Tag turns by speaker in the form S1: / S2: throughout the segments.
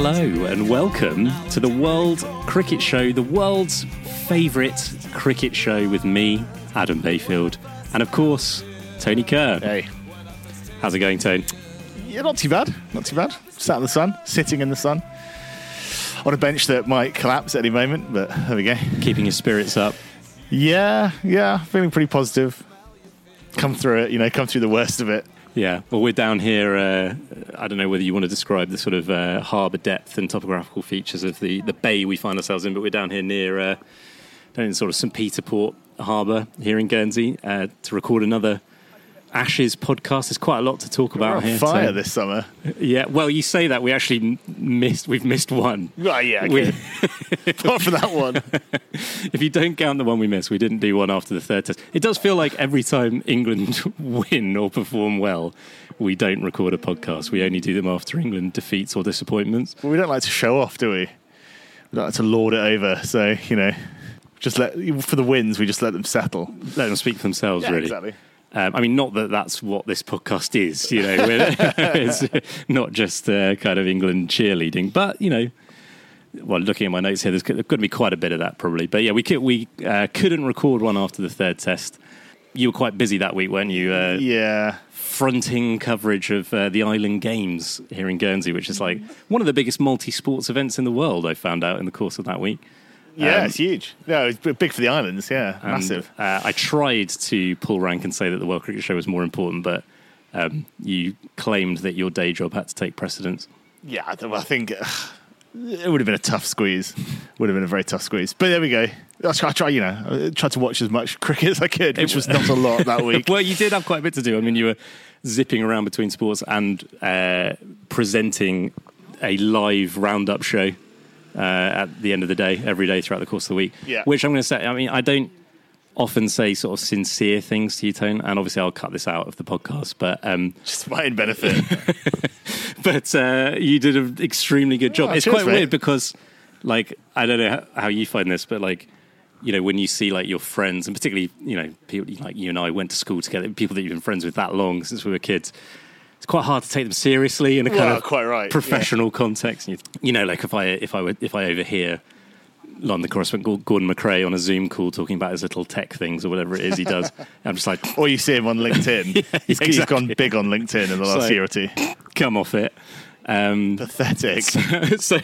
S1: Hello and welcome to the World Cricket Show, the world's favourite cricket show with me, Adam Bayfield, and of course, Tony Kerr.
S2: Hey.
S1: How's it going, Tony?
S2: Yeah, not too bad. Not too bad. Sat in the sun, sitting in the sun. On a bench that might collapse at any moment, but there we go.
S1: Keeping your spirits up.
S2: Yeah, yeah, feeling pretty positive. Come through it, you know, come through the worst of it.
S1: Yeah, well, we're down here. Uh, I don't know whether you want to describe the sort of uh, harbour depth and topographical features of the, the bay we find ourselves in, but we're down here near uh, down in sort of St Peter Port Harbour here in Guernsey uh, to record another Ashes podcast. There's quite a lot to talk
S2: We're
S1: about
S2: on
S1: here.
S2: fire
S1: Tony.
S2: this summer.
S1: Yeah, well, you say that we actually missed. We've missed one.
S2: Right, yeah,
S1: We-
S2: Apart from that one.
S1: if you don't count the one we missed, we didn't do one after the third test. It does feel like every time England win or perform well, we don't record a podcast. We only do them after England defeats or disappointments.
S2: Well, we don't like to show off, do we? We don't like to lord it over. So, you know, just let, for the wins, we just let them settle.
S1: Let them speak for themselves,
S2: Yeah,
S1: really.
S2: exactly.
S1: Um, I mean, not that that's what this podcast is, you know, it's not just uh, kind of England cheerleading, but, you know, well, looking at my notes here, there's going to be quite a bit of that probably. But yeah, we, could, we uh, couldn't record one after the third test. You were quite busy that week, weren't you? Uh,
S2: Yeah.
S1: fronting coverage of uh, the Island Games here in Guernsey, which is like one of the biggest multi sports events in the world, I found out in the course of that week.
S2: Yeah,
S1: Um,
S2: it's huge. No, it's big for the islands. Yeah,
S1: And,
S2: massive.
S1: Uh, I tried to pull rank and say that the World Cricket Show was more important, but um, you claimed that your day job had to take precedence.
S2: Yeah, I I think uh, it would have been a tough squeeze. Would have been a very tough squeeze. But there we go. I try, I try you know, I tried to watch as much cricket as I could, which was not a lot that week.
S1: well, you did have quite a bit to do. I mean, you were zipping around between sports and uh, presenting a live roundup show uh, at the end of the day, every day throughout the course of the week.
S2: Yeah.
S1: Which I'm going to say, I mean, I don't often say sort of sincere things to you, Tone, and obviously I'll cut this out of the podcast, but. Um,
S2: Just my own benefit.
S1: but uh, you did an extremely good job.
S2: Oh,
S1: it's
S2: cheers,
S1: quite
S2: mate.
S1: weird because, like, I don't know how, how you find this, but like, you know, when you see like your friends, and particularly, you know, people like you and I went to school together, people that you've been friends with that long since we were kids. It's quite hard to take them seriously in a kind
S2: Well,
S1: of
S2: quite right, yeah.
S1: professional context. You, you know, like if I if I would if I overhear London correspondent Gordon McRae on a Zoom call talking about his little tech things or whatever it is he does, I'm just like,
S2: or you see him on LinkedIn. he's, he's
S1: exactly.
S2: gone big on LinkedIn in the last
S1: So-
S2: year or two.
S1: come off it. Um,
S2: Pathetic.
S1: so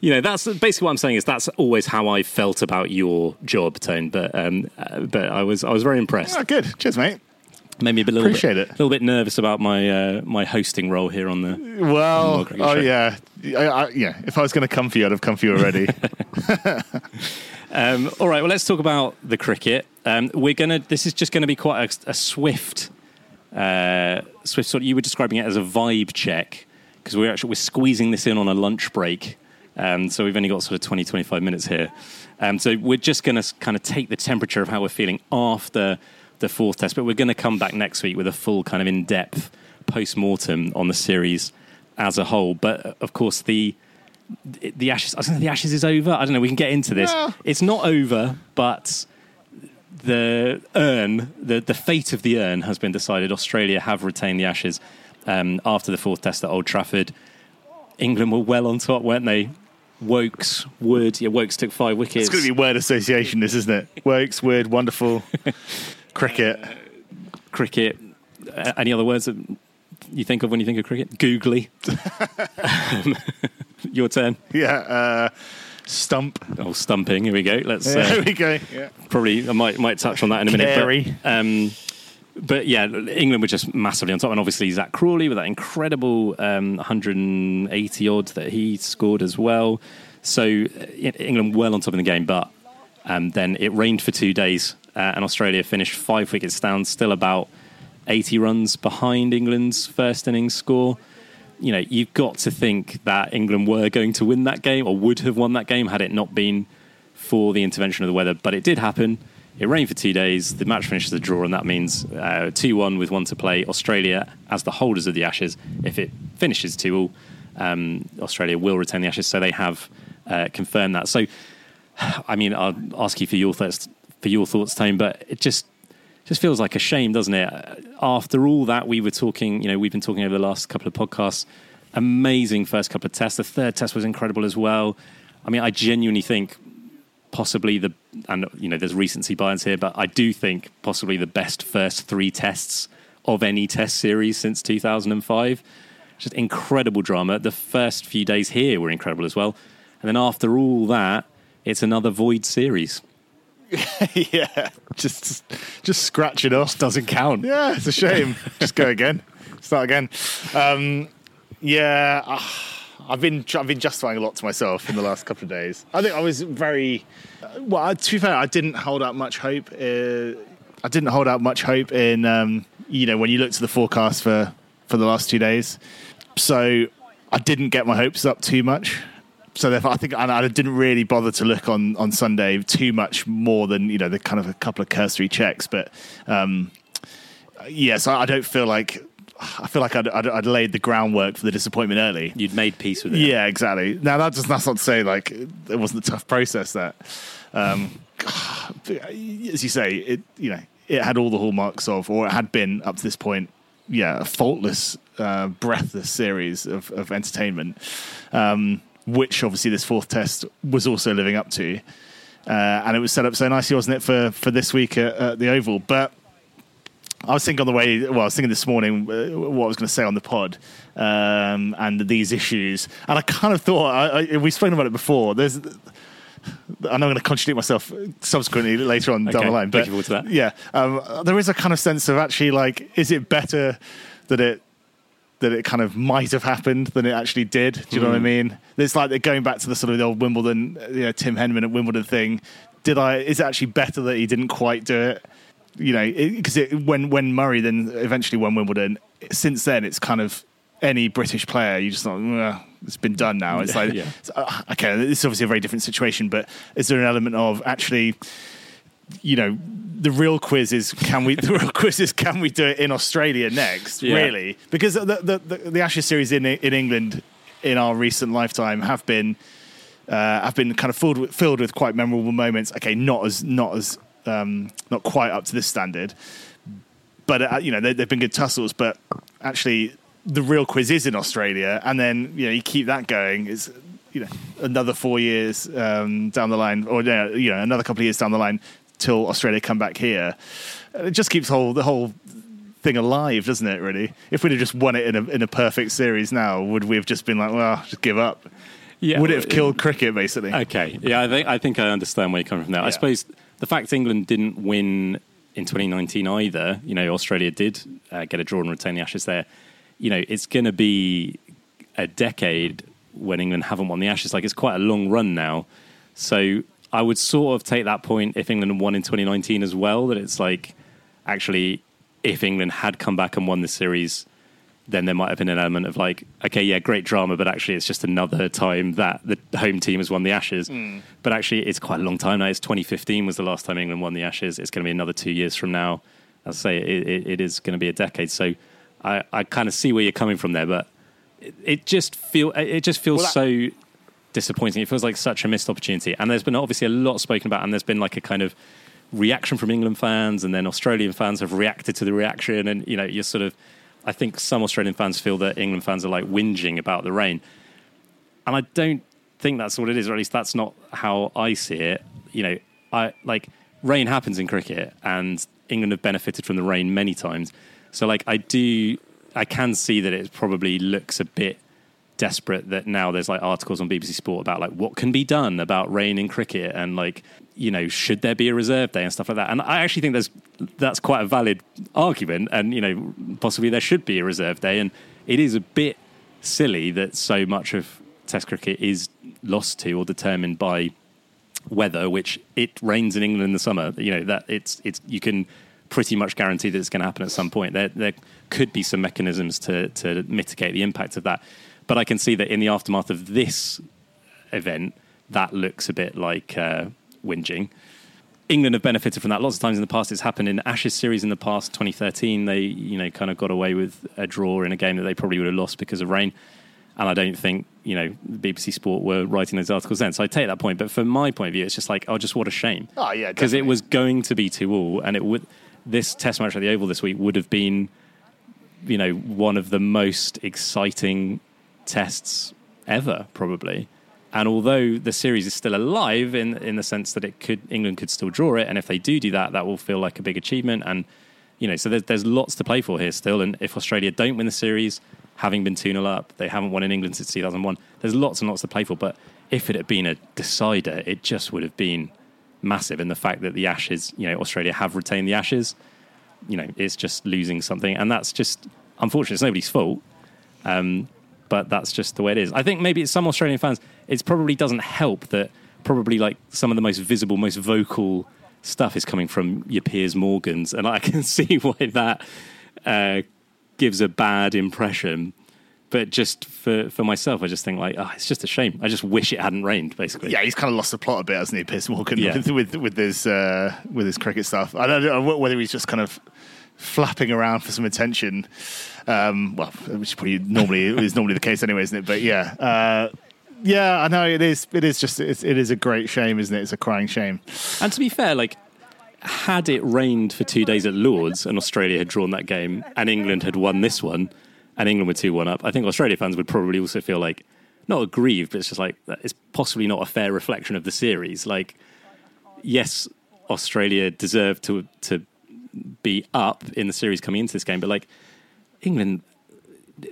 S1: you know that's basically what I'm saying is that's always how I felt about your job, Tone. But um, uh, but I was I was very impressed.
S2: oh, good. Cheers, mate.
S1: Made me a little
S2: Appreciate
S1: bit,
S2: it.
S1: a little bit nervous about my uh, my hosting role here on the.
S2: Well,
S1: World Cricket
S2: oh yeah, I, I, yeah. If I was going to come for you, I'd have come for you already.
S1: Um, all right, well let's talk about the cricket. Um, we're gonna. This is just going to be quite a, a swift, uh, swift sort. Of, you were describing it as a vibe check because we're actually we're squeezing this in on a lunch break. Um, so we've only got sort of 20, 25 minutes here. Um, so we're just going to kind of take the temperature of how we're feeling after the fourth test, but we're going to come back next week with a full kind of in-depth post-mortem on the series as a whole. But uh, of course, the the ashes. I was gonna say the ashes is over. I don't know. We can get into this.
S2: Well-
S1: It's not over, but the urn, the the fate of the urn has been decided. Australia have retained the ashes um, after the fourth test at Old Trafford. England were well on top, weren't they? Woakes, Wood. Yeah, Woakes took five wickets.
S2: it's going to be word association, this isn't it? Woakes, weird, wonderful. Cricket.
S1: cricket. Uh, any other words that you think of when you think of cricket? Googly. um, your turn.
S2: Yeah. Uh, stump.
S1: Oh, stumping. Here we go. Let's
S2: Yeah,
S1: uh,
S2: there we go. Yeah.
S1: probably I might might touch on that in a minute.
S2: Canary.
S1: But, um, but yeah, England were just massively on top, and obviously Zak Crawley with that incredible um, 180 odd that he scored as well. So uh, England well on top of the game, but um, then it rained for two days, uh, and Australia finished five wickets down, still about 80 runs behind England's first innings score. You know, you've got to think that England were going to win that game or would have won that game had it not been for the intervention of the weather. But it did happen. It rained for two days. The match finishes a draw, and that means uh, 2 1 with one to play. Australia, as the holders of the Ashes, if it finishes 2 all, um, Australia will retain the Ashes. So they have uh, confirmed that. So, I mean, I'll ask you for your thoughts, for your thoughts, Tone, but it just just feels like a shame, doesn't it? After all that, we were talking, you know, we've been talking over the last couple of podcasts amazing first couple of tests. The third test was incredible as well. I mean, I genuinely think possibly the and you know there's recency bias here, but I do think possibly the best first three tests of any test series since 2005. Just incredible drama. The first few days here were incredible as well, and then after all that, it's another void series.
S2: yeah, just just scratch it off.
S1: Doesn't count.
S2: Yeah, it's a shame. just go again. Start again. Um, yeah, uh, I've been I've been justifying a lot to myself in the last couple of days. I think I was very well. To be fair, I didn't hold out much hope. Uh, I didn't hold out much hope in um, you know when you look to the forecast for for the last two days. So I didn't get my hopes up too much. So therefore, I think and I didn't really bother to look on on Sunday too much more than you know the kind of a couple of cursory checks. But um, yes, yeah, so I don't feel like I feel like I'd, I'd, I'd, laid the groundwork for the disappointment early.
S1: You'd made peace with it.
S2: Yeah, exactly. Now that does that's not to say like it wasn't a tough process. That, um, as you say, it you know it had all the hallmarks of, or it had been up to this point, yeah, a faultless, uh, breathless series of, of entertainment, um, which obviously this fourth test was also living up to. Uh, and it was set up so nicely, wasn't it, for, for this week at, at the Oval? But I was thinking on the way. Well, I was thinking this morning uh, what I was going to say on the pod um, and these issues, and I kind of thought I, I, we've spoken about it before. There's, I know I'm going to contradict myself subsequently later on
S1: okay,
S2: down the line,
S1: but
S2: yeah, um, there is a kind of sense of actually like, is it better that it that it kind of might have happened than it actually did? Do you mm. know what I hmm. mean? It's like they're going back to the sort of the old Wimbledon, you know, Tim Henman at Wimbledon thing. Did I? Is it actually better that he didn't quite do it? you know, because when when Murray then eventually won Wimbledon, since then it's kind of any British player, you just like, it's been done now. It's like, yeah. uh, okay, this is obviously a very different situation, but is there an element of actually, you know, the real quiz is can we? the real quiz is can we do it in Australia next? Yeah. Really, because the, the the, the Ashes series in in England in our recent lifetime have been. Uh, have been kind of filled with, filled with quite memorable moments. Okay, not as not as um, not quite up to this standard. But uh, you know they, have been good tussles. But actually, the real quiz is in Australia, and then you know you keep that going. Is you know another four years um, down the line, or you know another couple of years down the line till Australia come back here. It just keeps whole the whole thing alive, doesn't it? Really, if we'd have just won it in a in a perfect series now, would we have just been like, well, just give up? Yeah, would it have killed cricket basically?
S1: Okay, yeah, I think I think I understand where you're coming from there. Yeah. I suppose the fact England didn't win in 2019 either, you know, Australia did uh, get a draw and retain the Ashes there. You know, it's going to be a decade when England haven't won the Ashes. Like, it's quite a long run now. So I would sort of take that point if England won in 2019 as well, that it's like, actually, if England had come back and won the series, then there might have been an element of like, okay, yeah, great drama, but actually it's just another time that the home team has won the Ashes. Mm. But actually, it's quite a long time now. It's 2015 was the last time England won the Ashes. It's going to be another two years from now. As I say, it, it, it is going to be a decade. So I, I kind of see where you're coming from there, but it, it just feel it just feels well, that- so disappointing. It feels like such a missed opportunity. And there's been obviously a lot spoken about, and there's been like a kind of reaction from England fans, and then Australian fans have reacted to the reaction, and you know, you're sort of I think some Australian fans feel that England fans are like whinging about the rain. And I don't think that's what it is, or at least that's not how I see it. You know, I like rain happens in cricket and England have benefited from the rain many times. So like I do I can see that it probably looks a bit desperate that now there's like articles on BBC Sport about like what can be done about rain in cricket and like you know should there be a reserve day and stuff like that. And I actually think there's that's quite a valid argument and you know possibly there should be a reserve day. And it is a bit silly that so much of test cricket is lost to or determined by weather which it rains in England in the summer. You know that it's it's you can pretty much guarantee that it's going to happen at some point. There there could be some mechanisms to to mitigate the impact of that but I can see that in the aftermath of this event, that looks a bit like uh, whinging. England have benefited from that lots of times in the past. It's happened in Ashes series in the past. 2013, they you know kind of got away with a draw in a game that they probably would have lost because of rain. And I don't think you know BBC Sport were writing those articles then. So I take that point. But from my point of view, it's just like oh, just what a shame.
S2: Oh yeah,
S1: because it was going to be two all, and it would this Test match at the Oval this week would have been you know one of the most exciting tests ever, probably. And although the series is still alive in in the sense that it could England could still draw it, and if they do do that, that will feel like a big achievement. And you know, so there's there's lots to play for here still. And if Australia don't win the series, having been 2 0 up, they haven't won in England since 2001. There's lots and lots to play for. But if it had been a decider, it just would have been massive. And the fact that the Ashes, you know, Australia have retained the Ashes, you know, it's just losing something, and that's just unfortunate. It's nobody's fault. Um, but that's just the way it is. I think maybe some Australian fans, it probably doesn't help that probably like some of the most visible, most vocal stuff is coming from your Piers Morgans, and I can see why that uh, gives a bad impression. But just for, for myself, I just think like, oh, it's just a shame. I just wish it hadn't rained, basically.
S2: Yeah, he's kind of lost the plot a bit, hasn't he, Piers Morgan,
S1: Yeah.
S2: with, with with his uh, with his cricket stuff. I don't know whether he's just kind of flapping around for some attention. Um, well, which probably normally is normally the case anyway, isn't it? But yeah, uh, yeah, I know it is. It is just it's, it is a great shame, isn't it? It's a crying shame.
S1: And to be fair, like, had it rained for two days at Lords and Australia had drawn that game and England had won this one and England were 2 1 up, I think Australia fans would probably also feel like, not aggrieved, but it's just like, it's possibly not a fair reflection of the series. Like, yes, Australia deserved to, to be up in the series coming into this game, but like, England.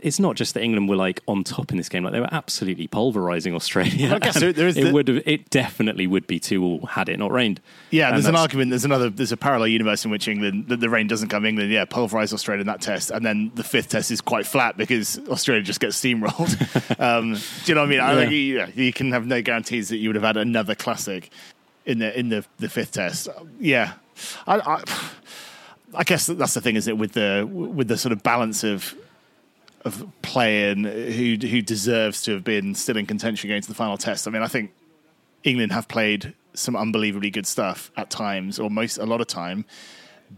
S1: It's not just that England were like on top in this game; like they were absolutely pulverizing Australia.
S2: I guess there- there is
S1: it
S2: the-
S1: would have, it definitely would be two all had it not rained.
S2: Yeah,
S1: And
S2: there's an argument. There's another. There's a parallel universe in which England, the, the rain doesn't come. England, yeah, pulverise Australia in that test, and then the fifth test is quite flat because Australia just gets steamrolled. um, do you know what I mean? I, like, you, yeah, you can have no guarantees that you would have had another classic in the in the, the fifth test. Yeah, I, I, I guess that's the thing, isn't it? With the with the sort of balance of of playing who who deserves to have been still in contention against the final test. I mean, I think England have played some unbelievably good stuff at times, or most a lot of time.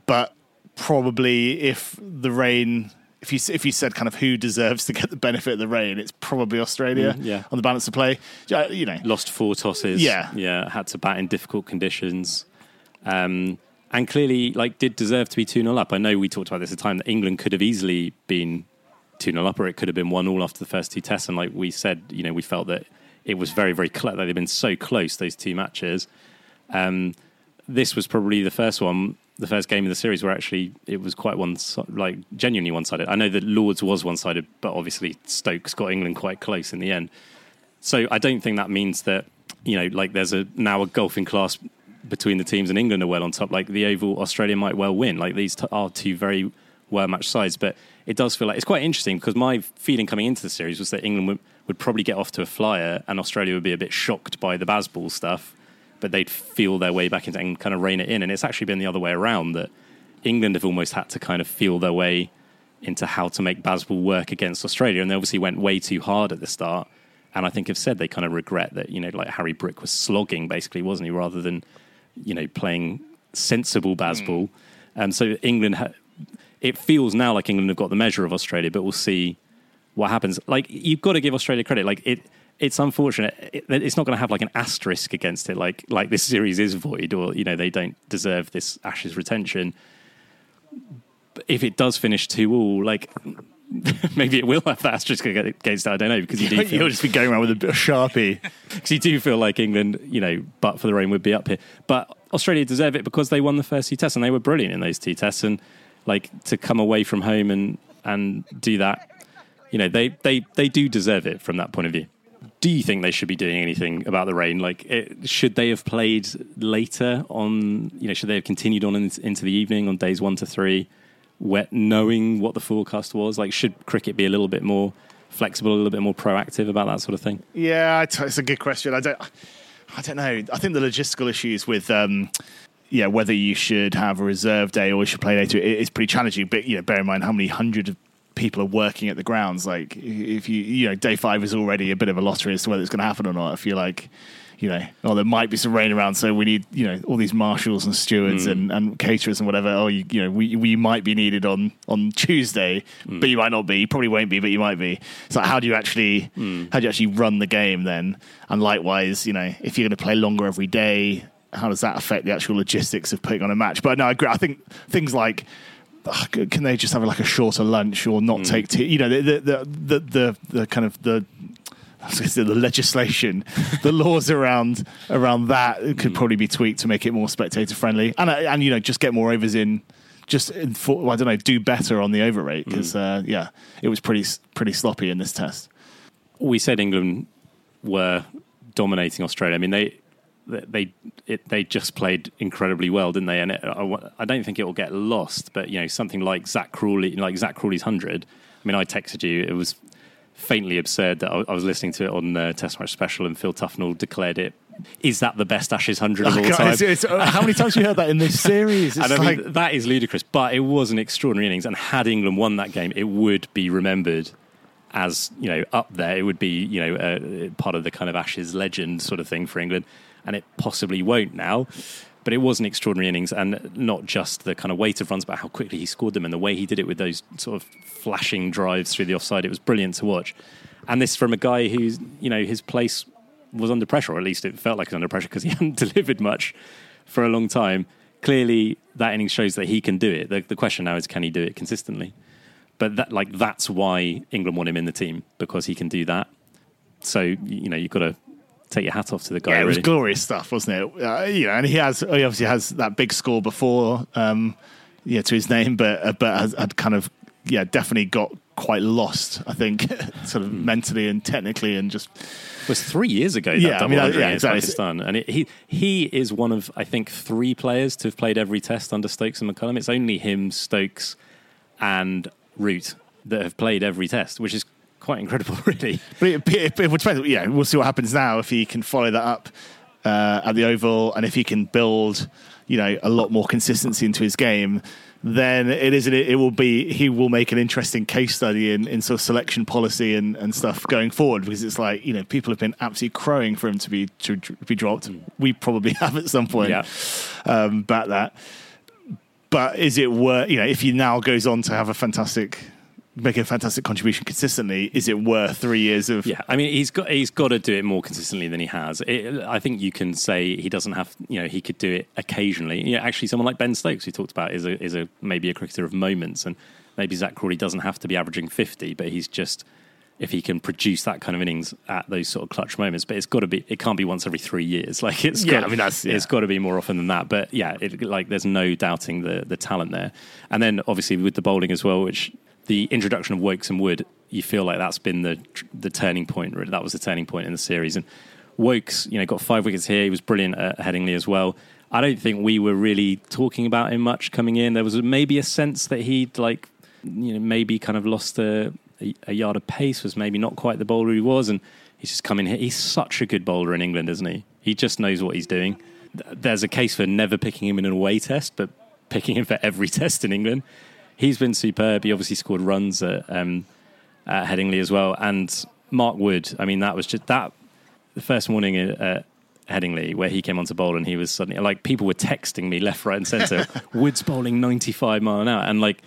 S2: But probably if the rain, if you if you said kind of who deserves to get the benefit of the rain, it's probably Australia.
S1: Mm, yeah.
S2: on the balance of play, you know.
S1: lost four tosses.
S2: Yeah.
S1: yeah, had to bat in difficult conditions, um, and clearly, like, did deserve to be two 0 up. I know we talked about this at the time that England could have easily been two 0 up, or it could have been one all after the first two tests. And like we said, you know, we felt that it was very, very close. That They'd been so close those two matches. Um, this was probably the first one, the first game of the series where actually it was quite one, like genuinely one sided. I know that Lords was one sided, but obviously Stokes got England quite close in the end. So I don't think that means that you know, like there's a now a golfing class between the teams, and England are well on top. Like the Oval, Australia might well win. Like these t- are two very well matched sides, but it does feel like it's quite interesting because my feeling coming into the series was that England would, would probably get off to a flyer, and Australia would be a bit shocked by the Bazball stuff, but they'd feel their way back into and kind of rein it in. And it's actually been the other way around that England have almost had to kind of feel their way into how to make Bazball work against Australia, and they obviously went way too hard at the start. And I think have said they kind of regret that, you know, like Harry Brook was slogging basically, wasn't he, rather than, you know, playing sensible Bazball. Hmm. And so England, ha- it feels now like England have got the measure of Australia, but we'll see what happens. Like you've got to give Australia credit. Like it, it's unfortunate. It, it's not going to have like an asterisk against it. Like like this series is void, or you know they don't deserve this Ashes retention. But if it does finish two all, like maybe it will have that asterisk against it. I don't know because you do feel,
S2: You'll just be going around with a bit of sharpie.
S1: because you do feel like England, you know, but for the rain would be up here. But Australia deserve it because they won the first two tests and they were brilliant in those two tests. And like to come away from home and and do that, you know, they they they do deserve it from that point of view. Do you think they should be doing anything about the rain? Like, it, should they have played later on? You know, should they have continued on in, into the evening on days one to three, where, knowing what the forecast was? Like, should cricket be a little bit more flexible, a little bit more proactive about that sort of thing?
S2: Yeah, it's a good question. I don't, I don't know. I think the logistical issues with, um, yeah, whether you should have a reserve day or you should play later, it, it's pretty challenging. But you know, bear in mind how many hundred of people are working at the grounds. Like, if you, you know, day five is already a bit of a lottery as to whether it's going to happen or not. I feel like. You know, oh, there might be some rain around, so we need, you know, all these marshals and stewards mm. and, and caterers and whatever. Oh, you, you know, we we might be needed on on Tuesday, mm. but you might not be. You probably won't be, but you might be. So, how do you actually mm. how do you actually run the game then? And likewise, you know, if you're going to play longer every day, how does that affect the actual logistics of putting on a match? But no, I agree. I think things like ah, ugh, can they just have like a shorter lunch or not take tea? You know, the the the, the, the kind of the I was gonna say the legislation, the laws around around that could probably be tweaked to make it more spectator friendly, and uh, and you know just get more overs in, just for, I don't know, do better on the over rate because uh, yeah, it was pretty pretty sloppy in this test.
S1: we said England were dominating Australia. I mean, they they it, they just played incredibly well, didn't they? And it, I, I don't think it will get lost. But you know, something like Zak Crawley, like Zak Crawley's hundred. I mean, I texted you. It was faintly absurd that I, I was listening to it on the Test Match Special, and Phil Tufnell declared it. Is that the best Ashes hundred of all
S2: God,
S1: time?
S2: it's- it's- uh, how many times have you heard that in this series? It's
S1: And I mean,
S2: like,
S1: that is ludicrous, but it was an extraordinary innings. And had England won that game, it would be remembered as you know up there. It would be you know uh, part of the kind of Ashes legend sort of thing for England, and it possibly won't now. But it was an extraordinary innings, and not just the kind of weight of runs, but how quickly he scored them and the way he did it with those sort of flashing drives through the offside. It was brilliant to watch. And this from a guy who's you know his place was under pressure, or at least it felt like it was under pressure because he hadn't delivered much for a long time. Clearly, that innings shows that he can do it. The, the question now is, can he do it consistently? But that, like, that's why England want him in the team because he can do that. So you know, you've got to take your hat off to the guy.
S2: yeah, it was
S1: really.
S2: glorious stuff, wasn't it? Uh, you know, and he has he obviously has that big score before, um, yeah, to his name, but uh, but has, had kind of yeah, definitely got quite lost. I think, sort of
S1: Hmm.
S2: mentally and technically, and just
S1: It was three years ago. That
S2: Yeah, I mean, uh, yeah, exactly.
S1: Pakistan, and it, he he is one of I think three players to have played every test under Stokes and McCullum. It's only him, Stokes, and Root that have played every test, which is quite incredible, really.
S2: But it, it, it would depend. Yeah, we'll see what happens now if he can follow that up uh, at the Oval, and if he can build, you know, a lot more consistency into his game. Then it is. It will be. He will make an interesting case study in, in sort of selection policy and, and stuff going forward because it's like you know people have been absolutely crowing for him to be to be dropped. We probably have at some point
S1: Yeah.
S2: um, back that. But is it worth? You know, if he now goes on to have a fantastic, make a fantastic contribution consistently, is it worth three years of
S1: Yeah, I mean, he's got he's got to do it more consistently than he has. It, I think you can say he doesn't have. You know, he could do it occasionally. You know, actually, someone like Ben Stokes, we talked about, is a is a maybe a cricketer of moments, and maybe Zak Crawley doesn't have to be averaging fifty, but he's just if he can produce that kind of innings at those sort of clutch moments. But it's got to be. It can't be once every three years. Like it's
S2: Yeah,
S1: got,
S2: I mean, that's- yeah.
S1: it's got to be more often than that. But yeah, it, like there's no doubting the the talent there. And then obviously with the bowling as well, which the introduction of Woakes and Wood, you feel like that's been the the turning point. really. That was the turning point in the series. And Woakes, you know, got five wickets here. He was brilliant at Headingley as well. I don't think we were really talking about him much coming in. There was maybe a sense that he'd like, you know, maybe kind of lost a, a, a yard of pace. Was maybe not quite the bowler he was, and he's just come in here. He's such a good bowler in England, isn't he? He just knows what he's doing. There's a case for never picking him in an away test, but picking him for every test in England. He's been superb. He obviously scored runs at, um, at Headingley as well. And Mark Wood, I mean, that was just that the first morning at, Headingley where he came onto bowl and he was suddenly like people were texting me left, right, and centre. Wood's bowling 95 mile an hour, and like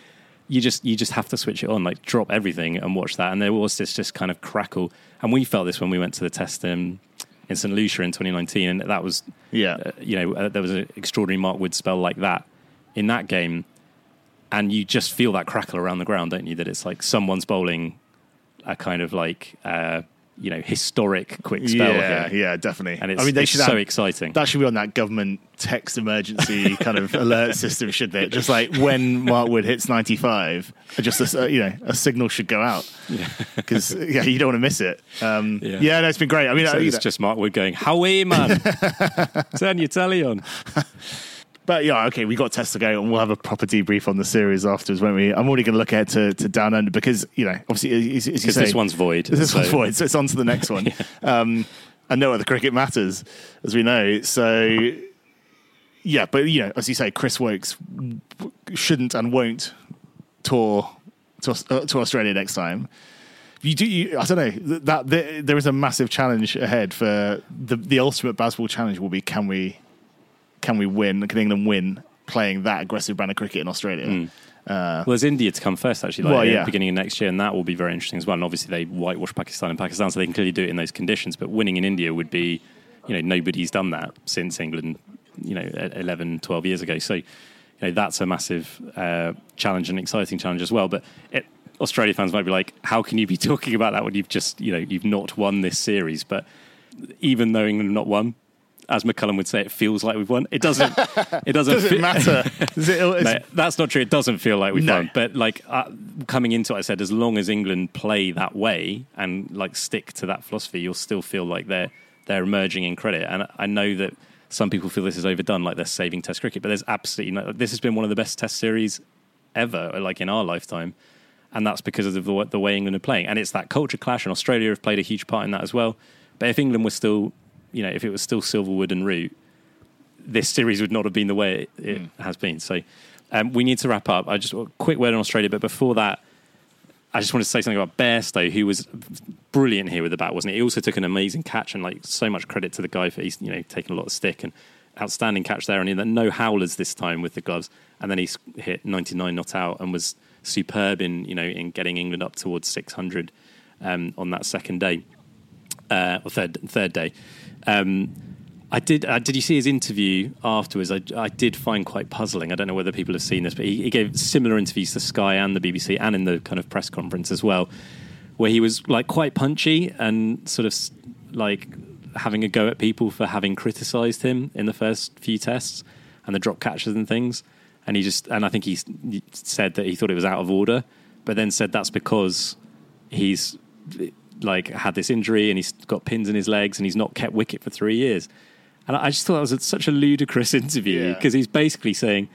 S1: you just you just have to switch it on, like drop everything and watch that. And there was this just kind of crackle, and we felt this when we went to the test in, in St Lucia in 2019, and that was
S2: Yeah.
S1: uh, you know, uh, there was an extraordinary Mark Wood spell like that in that game, and you just feel that crackle around the ground, don't you? That it's like someone's bowling a kind of like uh, you know historic quick spell
S2: yeah,
S1: here,
S2: yeah, definitely.
S1: and it's,
S2: I mean, they
S1: it's
S2: should
S1: so
S2: have,
S1: exciting.
S2: that should be on that government text emergency kind of alert system, shouldn't it? Just like when Mark Wood hits 95, just a, you know, a signal should go out because yeah, you don't want to miss it. Um,
S1: Yeah.
S2: yeah. no, it's been great. I mean,
S1: so
S2: you
S1: it's just Mark Wood going, "Howie man, turn your telly on."
S2: but yeah, okay, we got tests to go, and we'll have a proper debrief on the series afterwards, won't we? I'm already going to look ahead to, to Down Under because you know, obviously, as, as you say,
S1: this one's void.
S2: This
S1: so-
S2: one's void, so it's on to the next one. um, and no other cricket matters, as we know. So, yeah, but you know, as you say, Chris Woakes shouldn't and won't tour to, uh, to Australia next time. You do. You, I don't know. th- That, there there is a massive challenge ahead for the the ultimate Bazball challenge. Will be can we can we win? Can England win playing that aggressive brand of cricket in Australia?
S1: Well, there's India to come first, actually, like
S2: Well,
S1: at
S2: yeah.
S1: the beginning of next year, and that will be very interesting as well. And obviously, they whitewash Pakistan in Pakistan, so they can clearly do it in those conditions. But winning in India would be, you know, nobody's done that since England, you know, e- 11, 12 years ago. So you know that's a massive uh, challenge and exciting challenge as well. But it, Australia fans might be like, how can you be talking about that when you've just you know you've not won this series? But even though England have not won, as McCullum would say, it feels like we've won. It doesn't. It doesn't,
S2: Does it
S1: fe-
S2: matter? Is it, is-
S1: no, that's not true. It doesn't feel like we've
S2: No.
S1: won. But like uh, coming into it, I said, as long as England play that way and like stick to that philosophy, you'll still feel like they're they're emerging in credit. And I know that some people feel this is overdone, like they're saving Test cricket. But there's absolutely no. This has been one of the best Test series ever, like in our lifetime. And that's because of the, the way England are playing. And it's that culture clash, and Australia have played a huge part in that as well. But if England was still, you know, if it was still Silverwood and Root, this series would not have been the way it, it has been. So um, we need to wrap up. I just a quick word on Australia, but before that, I just wanted to say something about Bairstow, who was brilliant here with the bat, wasn't he? He also took an amazing catch, and like so much credit to the guy for he's you know taking a lot of stick and outstanding catch there, and then no howlers this time with the gloves, and then he hit 99 not out and was superb in you know in getting England up towards 600 um, on that second day uh, or third third day. Um, I did. Uh, did you see his interview afterwards? I, I did find quite puzzling. I don't know whether people have seen this, but he, he gave similar interviews to Sky and the BBC, and in the kind of press conference as well, where he was like quite punchy and sort of like having a go at people for having criticised him in the first few tests and the drop catches and things. And he just and I think he said that he thought it was out of order, but then said that's because he's like had this injury and he's got pins in his legs and he's not kept wicket for three years. And I just thought that was such a ludicrous interview
S2: Yeah.
S1: because he's basically saying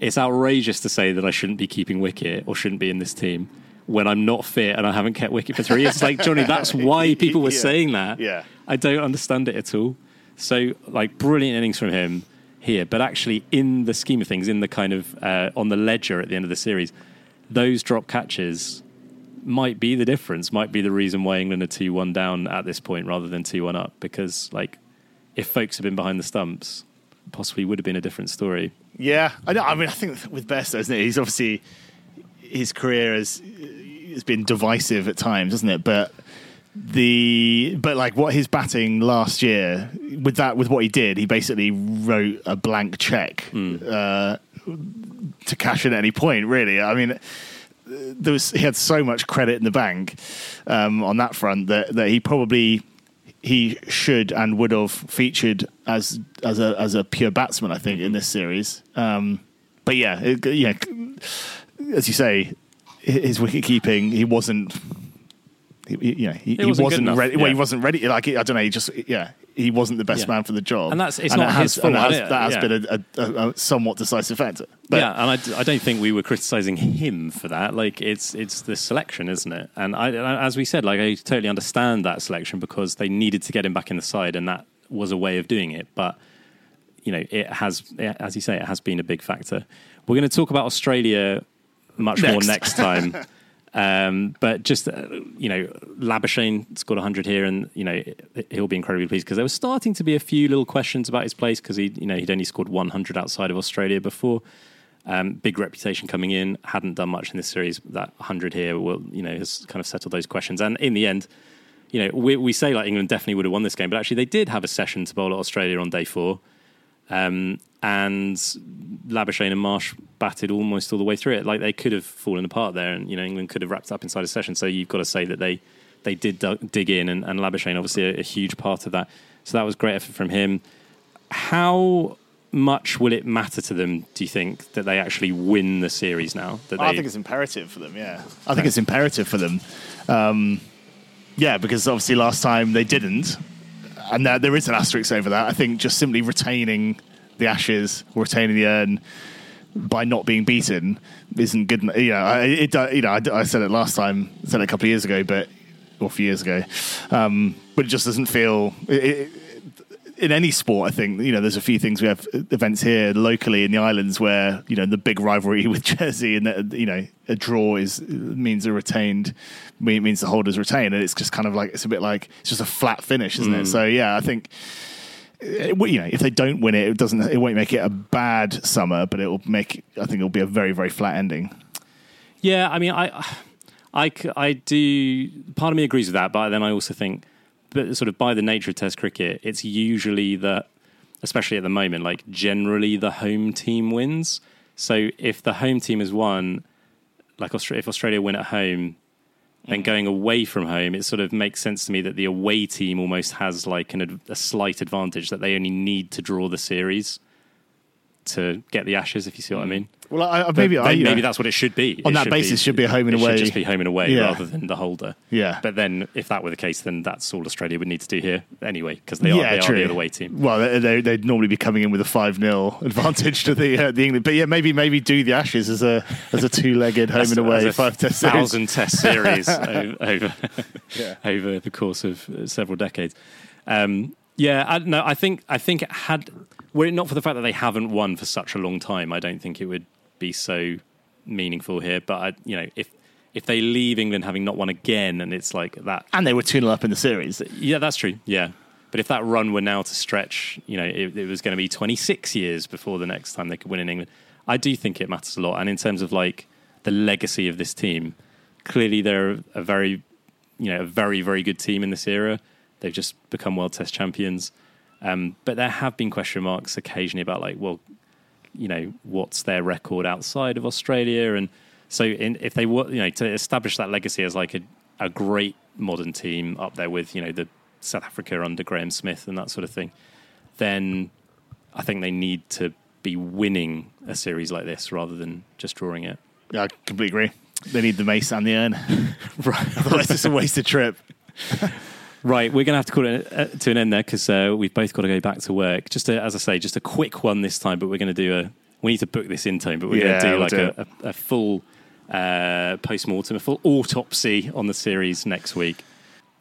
S1: it's outrageous to say that I shouldn't be keeping wicket or shouldn't be in this team when I'm not fit and I haven't kept wicket for three years. It's like Jonny, that's why people were
S2: Yeah.
S1: saying that.
S2: Yeah.
S1: I don't understand it at all. So, like, brilliant innings from him here, but actually, in the scheme of things, in the kind of uh, on the ledger at the end of the series, those drop catches might be the difference, might be the reason why England are 2 1 down at this point rather than 2 1 up. Because, like, if Foakes had been behind the stumps, possibly would have been a different story.
S2: Yeah, I know. I mean, I think with Bairstow, isn't it? He's obviously his career has has been divisive at times, hasn't it? But the but like what his batting last year with that with what he did, he basically wrote a blank check uh, to cash in at any point. Really, I mean. There was he had so much credit in the bank um, on that front that, that he probably he should and would have featured as as a as a pure batsman. I think in this series. Um, but yeah, it, yeah, as you say, his wicket keeping he wasn't. He, you know, he, he
S1: wasn't
S2: wasn't, ready. Well, he wasn't ready. Like I don't know. He just yeah, he wasn't the best
S1: Yeah.
S2: man for the job.
S1: And that's- it's
S2: And
S1: not
S2: it
S1: his
S2: has,
S1: fault.
S2: That has, that has
S1: yeah.
S2: been a, a, a somewhat decisive factor. But
S1: yeah, and I don't think we were criticizing him for that. Like it's it's the selection, isn't it? And I, I- as we said, like I totally understand that selection because they needed to get him back in the side, and that was a way of doing it. But you know, it has, it, as you say, it has been a big factor. We're going to talk about Australia much more
S2: Next.
S1: next time. Um, but just uh, you know, Labuschagne scored 100 here, and you know he'll be incredibly pleased because there was starting to be a few little questions about his place because he, you know, he'd only scored 100 outside of Australia before. Um, big reputation coming in, hadn't done much in this series. That 100 here will, you know, has kind of settled those questions. And in the end, you know, we, we say like England definitely would have won this game, but actually they did have a session to bowl at Australia on day four. Um, and Labuschagne and Marsh batted almost all the way through it. Like they could have fallen apart there, and you know England could have wrapped up inside a session. So you've got to say that they they did dig in, and, and Labuschagne obviously a, a huge part of that. So that was great effort from him. How much will it matter to them? Do you think that they actually win the series now? That they,
S2: I think it's imperative for them. Yeah, I think it's imperative for them. Um, yeah, because obviously last time they didn't, and there, there is an asterisk over that. I think just simply retaining the Ashes, retaining the urn by not being beaten isn't good. You know, I, it, you know, I, I said it last time, said it a couple of years ago, but or a few years ago, um, but it just doesn't feel. It, it, in any sport, I think you know there's a few things we have events here locally in the islands where you know the big rivalry with Jersey and that you know a draw is means a retained means the holders retain, and it's just kind of like it's a bit like it's just a flat finish, isn't it? Mm. So yeah, I think eh, you know if they don't win it, it doesn't it won't make it a bad summer, but it will make I think it'll be a very very flat ending.
S1: Yeah, I mean, I, I, I do. Part of me agrees with that, but then I also think, sort of by the nature of Test cricket, it's usually that, especially at the moment, like generally the home team wins. So if the home team has won, like Austra- if Australia win at home, then going away from home, it sort of makes sense to me that the away team almost has like an, a slight advantage that they only need to draw the series to get the Ashes. If you see what I mean.
S2: Well, I, I, maybe I, know,
S1: maybe that's what it should be.
S2: On
S1: It
S2: that
S1: should
S2: basis, should be a home and away.
S1: Should just be home and away
S2: Yeah.
S1: rather than the holder.
S2: Yeah.
S1: But then, if that were the case, then that's all Australia would need to do here anyway, because they are
S2: yeah,
S1: they are the away team.
S2: Well, they, they'd normally be coming in with a five 0 advantage to the uh, the England, but yeah, maybe maybe do the Ashes as a as a two legged home and away five test series.
S1: thousand test series over over,
S2: Yeah.
S1: over the course of uh, several decades. Um, yeah, I, no, I think I think it had were it not for the fact that they haven't won for such a long time, I don't think it would be so meaningful here. But I, you know, if if they leave England having not won again, and it's like that
S2: And they were two 0 up in the series.
S1: Yeah, that's true. Yeah. But if that run were now to stretch, you know, it, it was going to be 26 years before the next time they could win in England. I do think it matters a lot. And in terms of like the legacy of this team, clearly they're a very, you know, a very, very good team in this era. They've just become World Test champions. Um, but there have been question marks occasionally about like, well, you know, what's their record outside of Australia? And so in, if they were, you know, to establish that legacy as like a, a great modern team up there with, you know, the South Africa under Graham Smith and that sort of thing, then I think they need to be winning a series like this rather than just drawing it.
S2: Yeah, I completely agree. They need the mace and the urn.
S1: Right.
S2: Otherwise, it's a wasted trip.
S1: Right, we're going to have to call it uh, to an end there because uh, we've both got to go back to work. Just a, as I say, just a quick one this time, but we're going to do a. We need to book this in time, but we're
S2: Yeah,
S1: going to do like a, a, a full uh, post mortem, a full autopsy on the series next week.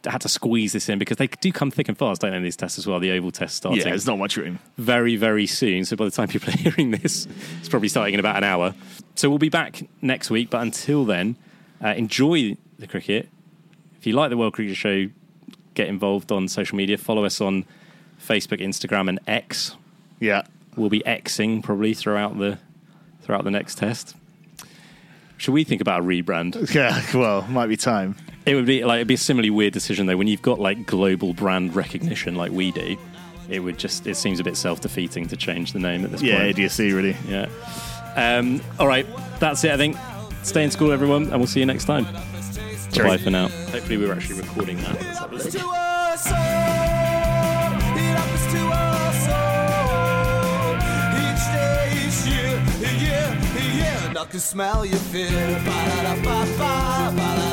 S1: I had to squeeze this in because they do come thick and fast, don't they? These tests as well. The oval test starting
S2: Yeah, there's not much room.
S1: very, very soon. So by the time people are hearing this, it's probably starting in about an hour. So we'll be back next week. But until then, uh, enjoy the cricket. If you like the World Cricket Show, get involved on social media. Follow us on Facebook, Instagram, and X.
S2: Yeah.
S1: We'll be Xing probably throughout the throughout the next test. Should we think about a rebrand?
S2: Yeah, well, might be time.
S1: It would be like it'd be a similarly weird decision though. When you've got like global brand recognition like we do, it would just it seems a bit self defeating to change the name at this
S2: Yeah,
S1: point.
S2: Yeah, idiocy, really.
S1: Yeah. Um, all right, that's it. I think. Stay in school, everyone, and we'll see you next time.
S2: Cheerio.
S1: Bye for now. Hopefully, we're actually recording that. Let's have a look.
S3: to us all. It happens to us all. Each day, each year, year, year. And I can smell your fear. Ba-da-da-ba-ba, ba-da-da.